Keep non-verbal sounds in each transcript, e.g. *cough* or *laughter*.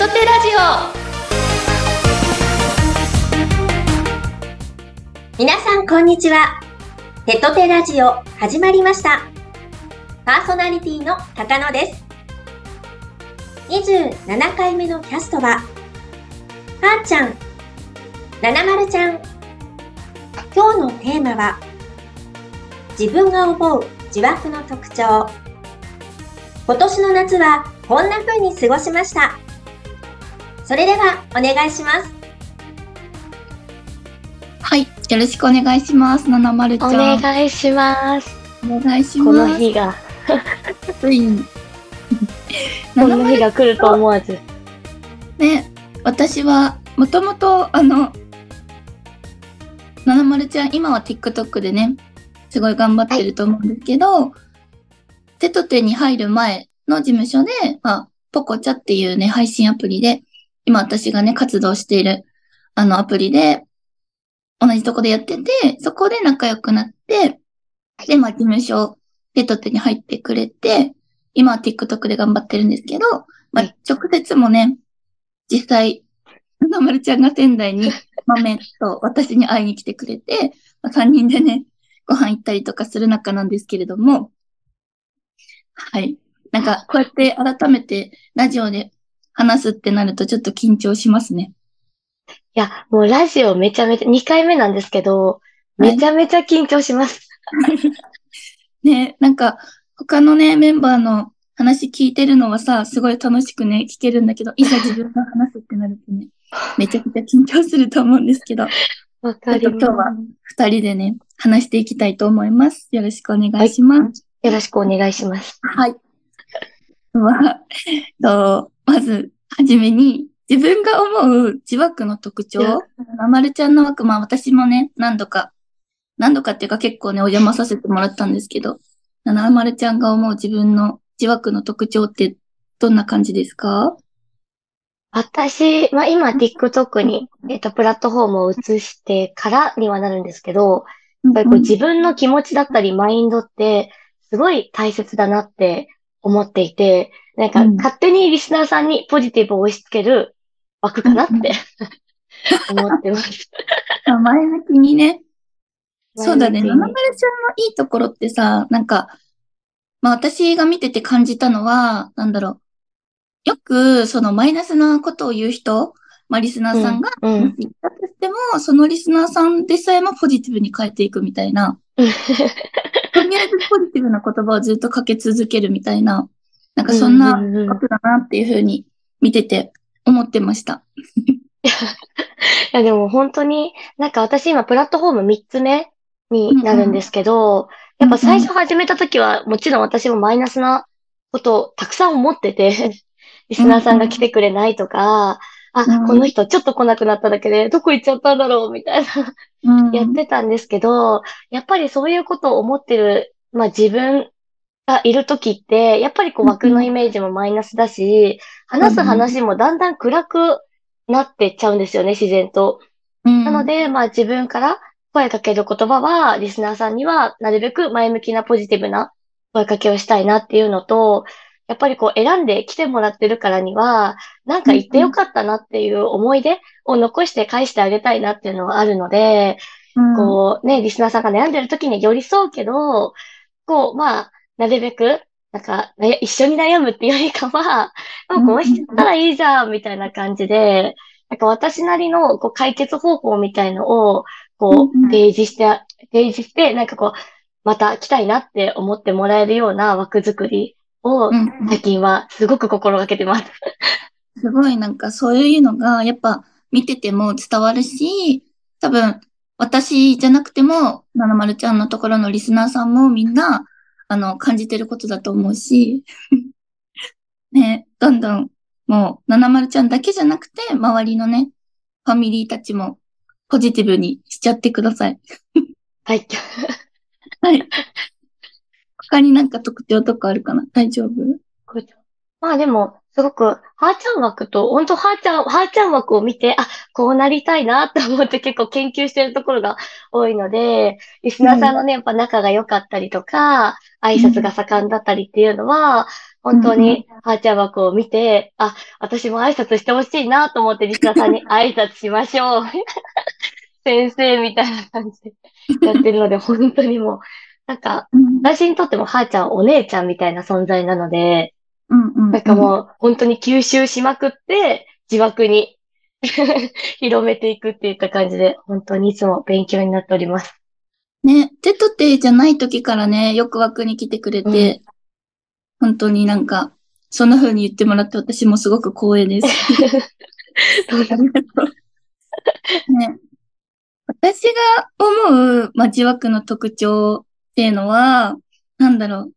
トテラジオ。皆さんこんにちは。テトテラジオ始まりました。パーソナリティの高野です。27回目のキャストははーちゃんななまるちゃん。今日のテーマは自分が思う自枠の特徴。今年の夏はこんな風に過ごしました。それではお願いします。はいよろしくお願いします。ななまるちゃん。お願いします。お願いします。この日が。ついにこの日が来ると思わず。ね私はもともとあのななまるちゃん今は TikTok でねすごい頑張ってると思うんですけど、はい。手と手に入る前の事務所で、まあ、ポコチャっていうね、配信アプリで、今私がね、活動している、あのアプリで、同じとこでやってて、そこで仲良くなって、で、まあ、事務所、手と手に入ってくれて、今は TikTok で頑張ってるんですけど、まあ、直接もね、実際、なまるちゃんが仙台に *laughs* 豆と私に会いに来てくれて、まあ、3人でね、ご飯行ったりとかする仲なんですけれども、はい。なんか、こうやって改めてラジオで話すってなるとちょっと緊張しますね。いや、もうラジオめちゃめちゃ、2回目なんですけど、めちゃめちゃ緊張します。*laughs* ね、なんか、他のね、メンバーの話聞いてるのはさ、すごい楽しくね、聞けるんだけど、いざ自分が話すってなるとね、*laughs* めちゃくちゃ緊張すると思うんですけど、わかります。今日は二人でね、話していきたいと思います。よろしくお願いします。はいよろしくお願いします。はい。まあ、とまず、はじめに、自分が思う自枠の特徴。ままるちゃんの枠、まあ私もね、何度か、何度かっていうか結構ね、お邪魔させてもらったんですけど、なまるちゃんが思う自分の自枠の特徴ってどんな感じですか？私、まあ今 TikTok に、えっと、プラットフォームを移してからにはなるんですけど、やっぱりこう自分の気持ちだったりマインドってすごい大切だなって思っていて、なんか勝手にリスナーさんにポジティブを押し付ける枠かなって *laughs* 思ってます。前向きにね。そうだね。七丸ちゃんのいいところってさ、なんか、まあ私が見てて感じたのは、なんだろう。よく、そのマイナスなことを言う人、まあリスナーさんが言ったとしても、うんうん、そのリスナーさんでさえもポジティブに変えていくみたいな。*laughs* とりあえずポジティブな言葉をずっとかけ続けるみたいな、なんかそんなことだなっていうふうに見てて思ってました。*laughs* いや、でも本当に、なんか私今プラットフォーム3つ目になるんですけど、うんうん、やっぱ最初始めた時はもちろん私もマイナスなことをたくさん思ってて、リスナーさんが来てくれないとか、あ、うん、この人ちょっと来なくなっただけで、どこ行っちゃったんだろうみたいなやってたんですけど、やっぱりそういうことを思ってる、まあ自分がいるときって、やっぱりこう枠のイメージもマイナスだし、話す話もだんだん暗くなってっちゃうんですよね、自然と。なので、まあ自分から声かける言葉は、リスナーさんにはなるべく前向きなポジティブな声かけをしたいなっていうのと、やっぱりこう選んで来てもらってるからには、なんか言ってよかったなっていう思い出を残して返してあげたいなっていうのはあるので、うん、こうね、リスナーさんが悩んでる時に寄り添うけど、こう、まあ、なるべく、なんか、一緒に悩むっていうよりかは、もうこうしたらいいじゃん、みたいな感じで、なんか私なりのこう解決方法みたいのを、こう、提示して、提示して、なんかこう、また来たいなって思ってもらえるような枠作りを最近はすごく心がけてます。すごいなんかそういうのがやっぱ見てても伝わるし、多分私じゃなくても、ななまるちゃんのところのリスナーさんもみんな、あの、感じてることだと思うし、*laughs* ね、どんどん、もう、ななまるちゃんだけじゃなくて、周りのね、ファミリーたちもポジティブにしちゃってください。はい。*laughs* はい。他になんか特徴とかあるかな？大丈夫？まあでも、すごく、はーちゃん枠と、本当はーちゃん、はーちゃん枠を見て、あ、こうなりたいなって思って *laughs* 結構研究してるところが多いので、リスナーさんのね、やっぱ仲が良かったりとか、挨拶が盛んだったりっていうのは、本当に、はーちゃん枠を見て、あ、私も挨拶してほしいなと思ってリスナーさんに挨拶しましょう。*laughs* 先生みたいな感じでやってるので、本当にもう、なんか、私にとってもはーちゃんはお姉ちゃんみたいな存在なので。なんかもう本当に吸収しまくって、自枠に *laughs* 広めていくっていった感じで、本当にいつも勉強になっております。ね、手と手じゃない時からね、よく枠に来てくれて、本当になんか、そんな風に言ってもらって私もすごく光栄です。ありがとう。ね。私が思う、まあ、自枠の特徴っていうのは、なんだろう。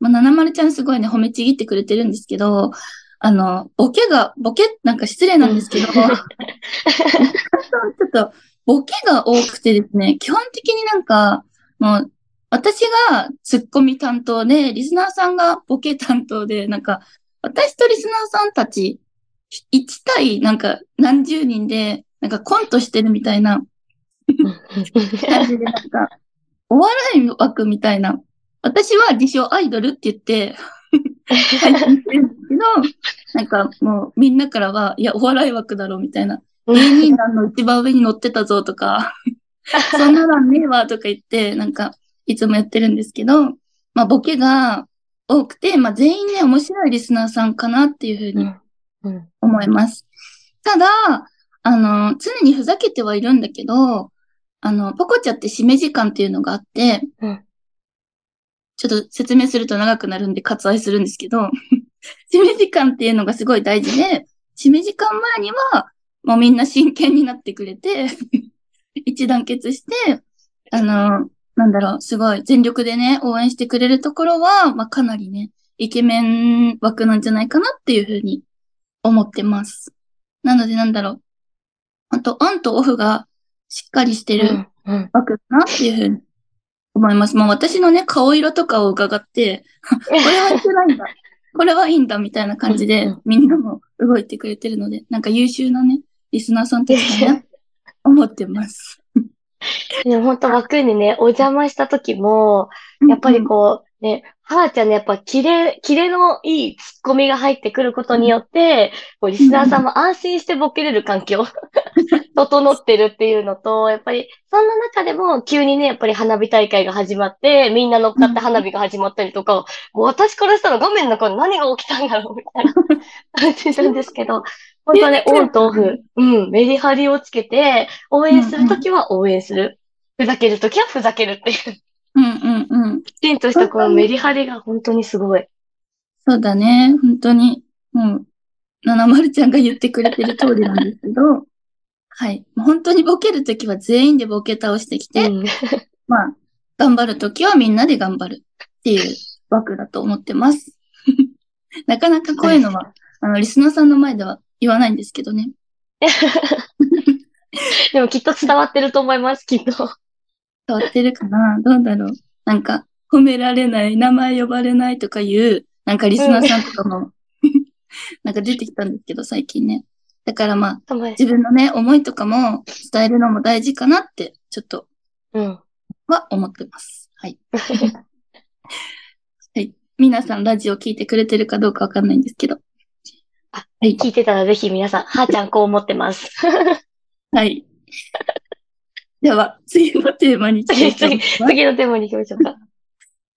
まあ、七丸ちゃんすごいね、褒めちぎってくれてるんですけど、あの、ボケが、ボケ、なんか失礼なんですけど、*laughs* ちょっと、ボケが多くてですね、基本的になんか、もう、私がツッコミ担当で、リスナーさんがボケ担当で、なんか、私とリスナーさんたち、1対なんか何十人で、なんかコントしてるみたいな *laughs* 感じで、なんか、お笑い枠みたいな。私は自称アイドルって言って、配信してるんですけど、なんかもうみんなからは、いや、お笑い枠だろみたいな。芸人団の一番上に乗ってたぞとか、*laughs* そんなのねえわとか言って、なんか、いつもやってるんですけど、まあ、ボケが多くて、まあ、全員ね、面白いリスナーさんかなっていうふうにうん思います。ただ、あの、常にふざけてはいるんだけど、あの、ポコチャって締め時間っていうのがあって、うんちょっと説明すると長くなるんで割愛するんですけど、*laughs* 締め時間っていうのがすごい大事で、締め時間前には、もうみんな真剣になってくれて、*laughs* 一団結して、あの、なんだろう、すごい全力でね、応援してくれるところは、まあ、かなりね、イケメン枠なんじゃないかなっていうふうに思ってます。なのでなんだろう。あと、オンとオフがしっかりしてるうん枠だなっていうふうに思います。まあ私のね、顔色とかを伺って、*laughs* これはいけないんだ。これはいいんだみたいな感じでみんなも動いてくれてるので、なんか優秀なね、リスナーさんたちだな *laughs* 思ってます。でも本当枠にね、お邪魔した時も、やっぱりこう、ね、はーちゃんのやっぱキレ、キレのいいツッコミが入ってくることによって、こうリスナーさんも安心してボケれる環境、*laughs* 整ってるっていうのと、やっぱり、そんな中でも急にね、やっぱり花火大会が始まって、みんな乗っかって花火が始まったりとか、もう私からしたら画面の中で何が起きたんだろうみたいな *laughs* 感じなんですけど、本当ね、オンとオフ、うん、メリハリをつけて、応援するときは応援する。ふざけるときはふざけるっていう。うんうんうん。きちんとしたこのメリハリが本当にすごい。そうだね。本当に。うん。七丸ちゃんが言ってくれてる通りなんですけど、*laughs* はい。本当にボケるときは全員でボケ倒してきて、うん *laughs* まあ、頑張るときはみんなで頑張るっていう枠だと思ってます。*laughs* なかなかこういうのは、あの、リスナーさんの前では言わないんですけどね。でもきっと伝わってると思います、きっと。伝わってるかな？どうだろう？なんか、褒められない、名前呼ばれないとかいう、なんかリスナーさんとかも、*laughs* なんか出てきたんですけど、最近ね。だからまあ、自分のね、思いとかも伝えるのも大事かなって、ちょっと、うん。は思ってます。はい。*laughs* はい。皆さんラジオ聞いてくれてるかどうかわかんないんですけど。あはい。聞いてたらぜひ皆さん、はーちゃんこう思ってます。はい。では、次のテーマに行きたいと思います。*laughs* 次のテーマに行きましょうか。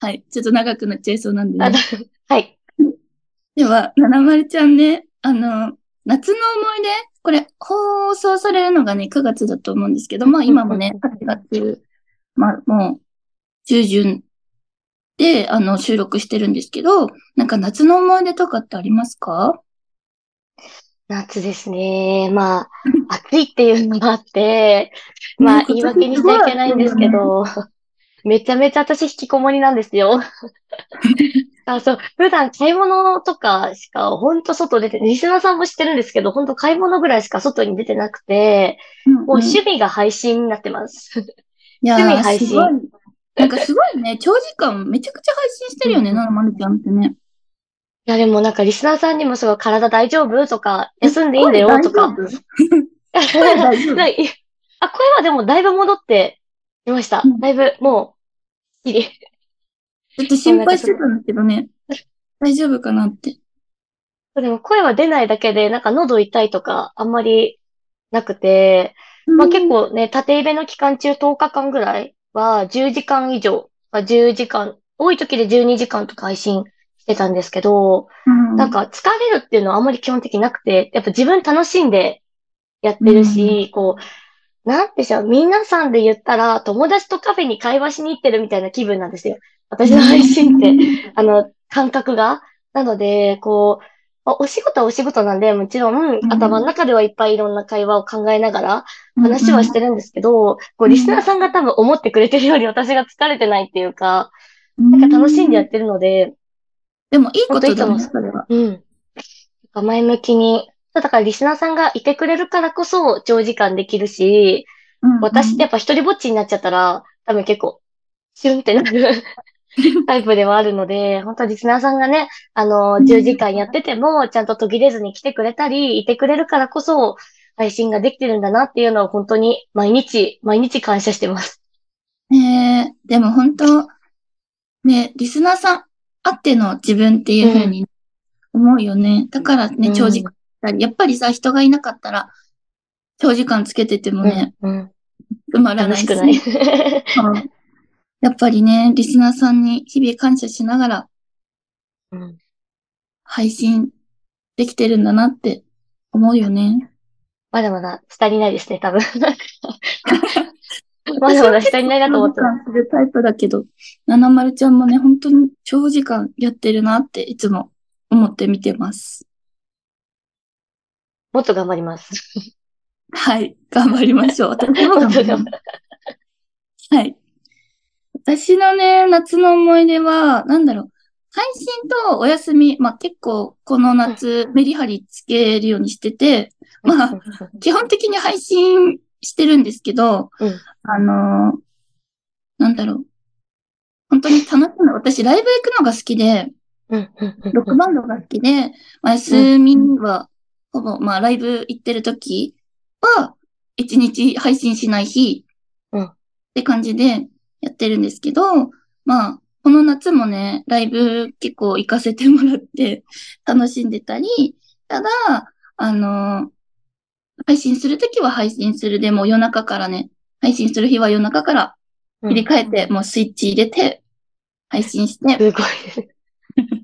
はい。ちょっと長くなっちゃいそうなんであね。はい。*laughs* では、ななまるちゃんね、あの、夏の思い出、これ、放送されるのがね、9月だと思うんですけど、まあ今もね、8月、まあもう、中旬で、あの、収録してるんですけど、なんか夏の思い出とかってありますか？夏ですね。まあ、暑いっていうのがあって、まあ、言い訳にしちゃいけないんですけど、めちゃめちゃ私引きこもりなんですよ。*laughs* あ、そう、普段買い物とかしか、ほんと外出て、リスナーさんも知ってるんですけど、ほんと買い物ぐらいしか外に出てなくて、もう趣味が配信になってます。いやー、趣味配信すごい。なんかすごいね、長時間めちゃくちゃ配信してるよね、なまるちゃんってね。や、でもなんかリスナーさんにもすごい体大丈夫？とか、休んでいいんだよ？とか。声大丈夫？*laughs* ないあ、声はでもだいぶ戻っていました。うんだいぶもう、いい。ちょっと心配してたんだけどね。*laughs* 大丈夫かなって。でも声は出ないだけで、なんか喉痛いとかあんまりなくて、まあ結構ね、縦イベの期間中10日間ぐらいは10時間以上、まあ、10時間、多い時で12時間とか配信してたんですけど、うん、なんか疲れるっていうのはあんまり基本的になくて、やっぱ自分楽しんでやってるし、こう、なんでしょう、皆さんで言ったら友達とカフェに会話しに行ってるみたいな気分なんですよ。私の配信って、あの、感覚が。なので、こう、まあお仕事はお仕事なんで、もちろん、ん。頭の中ではいっぱいいろんな会話を考えながら話はしてるんですけど、こう、リスナーさんが多分思ってくれてるより私が疲れてないっていうか、なんか楽しんでやってるので、でもいいことだね、それは。うん。前向きに、だからリスナーさんがいてくれるからこそ長時間できるし、うん私ってやっぱ一人ぼっちになっちゃったら、多分結構、シュンってなる *laughs* タイプではあるので、本当リスナーさんがね、あの、10時間やってても、ちゃんと途切れずに来てくれたり、いてくれるからこそ、配信ができてるんだなっていうのを本当に毎日、毎日感謝してます。ねえ、でも本当、ね、リスナーさんあっての自分っていうふうに思うよね。だからね、うん長時間やったり、やっぱりさ、人がいなかったら、長時間つけててもね。埋まらないし。楽しくない。*laughs* うんやっぱりね、リスナーさんに日々感謝しながらうん配信できてるんだなって思うよね。まだまだ足りないですね、多分。*laughs* まだまだ下にないなと思って長時間するタイプだけど、ななまるちゃんもね、本当に長時間やってるなっていつも思って見てます。もっと頑張ります。はい。頑張りましょう。私も頑張ります。はい。私のね、夏の思い出は、なんだろう。配信とお休み、まあ結構この夏メリハリつけるようにしてて、まあ基本的に配信してるんですけど、うんあのーなんだろう。本当に楽しむ。私ライブ行くのが好きで、ロックバンドが好きで、まあ、休みは、ほぼ、まあ、ライブ行ってる時は、一日配信しない日、うんって感じでやってるんですけど、まあ、この夏もね、ライブ結構行かせてもらって楽しんでたり、ただ、あの配信するときは配信する。でもう夜中からね、配信する日は夜中からうん。切り替えて、もうスイッチ入れて、配信して、すごいです。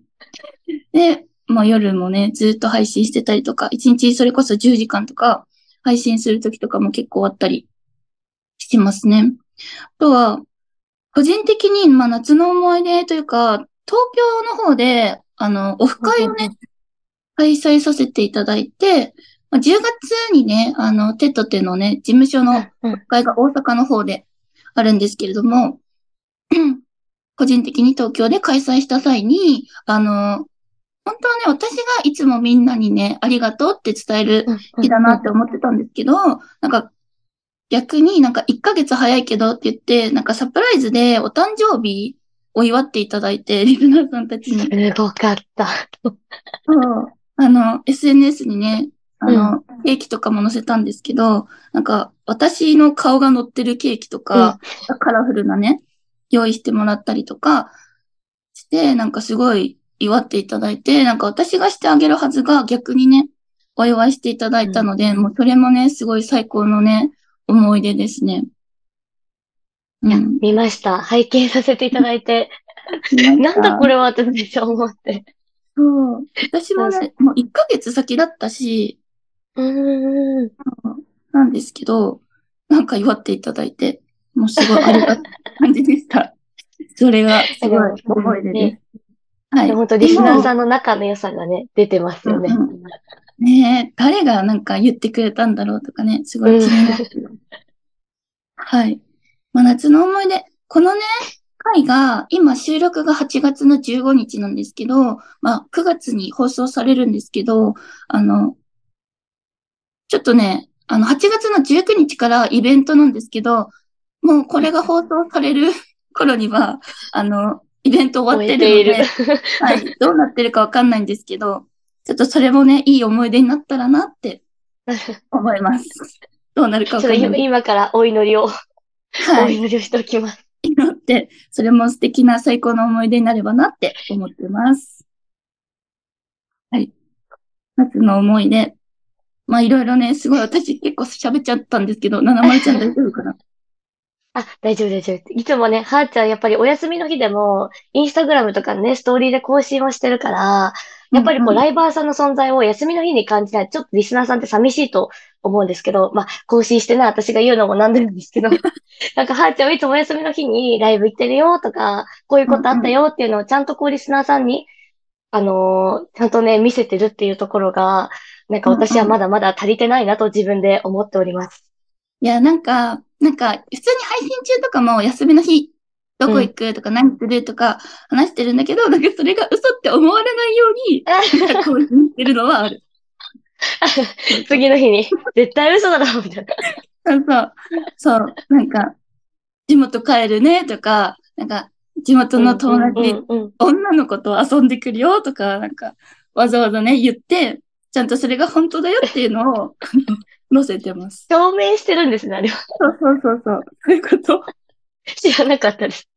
*laughs* で、まあ夜もね、ずっと配信してたりとか、1日それこそ10時間とか、配信するときとかも結構あったりしますね。あとは、個人的に、まあ夏の思い出というか、東京の方で、あの、オフ会をね、開催させていただいて、まあ、10月にね、あの、テトテのね、事務所の会が大阪の方であるんですけれども、*clears throat* 個人的に東京で開催した際に、あの、本当はね、私がいつもみんなにね、ありがとうって伝える日だなって思ってたんですけど、なんか逆になんか1ヶ月早いけどって言って、なんかサプライズでお誕生日を祝っていただいて、リスナーさんたちに。すごかった。そうあの、SNS にね、あの、ケーキとかも載せたんですけど、なんか私の顔が載ってるケーキとか、カラフルなね、用意してもらったりとかして、なんかすごい祝っていただいて、なんか私がしてあげるはずが逆にね、お祝いしていただいたので、もうそれもね、すごい最高のね、思い出ですね。うん。見ました。拝見させていただいて、なんだこれれはってめっちゃ思って。そう。私もね、もう1ヶ月先だったし、うーん。なんですけど、なんか祝っていただいて、もうすごいありがたい感じでした。*laughs* それがすごい思い出です。はい。本当リスナーさんの仲の良さがね、出てますよね。うんうんねえ、誰がなんか言ってくれたんだろうとかね、すごい気になる。はい。まあ、夏の思い出。このね、回が、今収録が8月の15日なんですけど、まあ、9月に放送されるんですけど、あの、ちょっとね、あの、8月の19日からイベントなんですけど、もうこれが放送される *laughs* 頃には、あの、イベント終わってるので、はい、どうなってるかわかんないんですけど、ちょっとそれもね、いい思い出になったらなって思います。*laughs* どうなるかわちょっとかんない。今今からお祈りを、はい。お祈りをしておきます。祈って、それも素敵な最高の思い出になればなって思ってます。はい。夏の思い出。まあいろいろね、すごい私結構喋っちゃったんですけど、七丸ちゃん大丈夫かな？*laughs* あ、大丈夫、大丈夫。いつもね、はーちゃん、やっぱりお休みの日でも、インスタグラムとかね、ストーリーで更新をしてるから、やっぱりこう、ライバーさんの存在を休みの日に感じない。ちょっとリスナーさんって寂しいと思うんですけど、まあ、更新してない私が言うのもなんでなんですけど、*laughs* なんか、はーちゃんはいつもお休みの日にライブ行ってるよとか、こういうことあったよっていうのをちゃんとこう、リスナーさんに、あのーちゃんとね、見せてるっていうところが、なんか私はまだまだ足りてないなと自分で思っております。いや、なんか、なんか、普通に配信中とかも休みの日、どこ行くとか何するとか話してるんだけど、なんかそれが嘘って思われないように、なんか更新してるのはある。*laughs* 次の日に、絶対嘘だろ、みたいな。そうそう、そう、なんか、地元帰るねとか、なんか、地元の友達、女の子と遊んでくるよとか、なんか、わざわざね、言って、ちゃんとそれが本当だよっていうのを *laughs* 載せてます。証明してるんですね、あれは。そうそうそうそう。そういうこと。知らなかったです。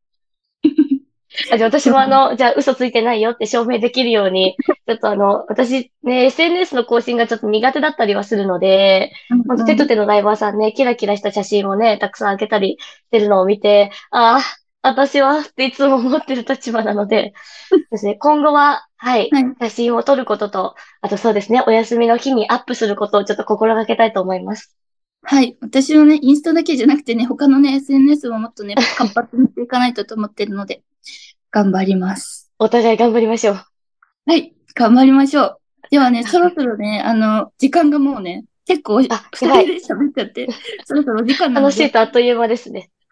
*laughs* あ、じゃあ私もあの、じゃあ嘘ついてないよって証明できるように、ちょっとあの、私ね、SNS の更新がちょっと苦手だったりはするので、ほんと手と手のライバーさんね、キラキラした写真をね、たくさんあげたりしてるのを見て、ああ、私はっていつも思ってる立場なので、*laughs* ですね、今後は、はい、はい写真を撮ることと、あとそうですね、お休みの日にアップすることをちょっと心がけたいと思います。はい。私はね、インスタだけじゃなくてね、他のね、SNS ももっとね、*laughs* 活発にしていかないとと思ってるので、頑張ります。お互い頑張りましょう。はい。頑張りましょう。ではね、そろそろね、あの、時間がもうね、結構、二あ人で喋っちゃって、そろそろお時間なので楽しい、とあっという間ですね。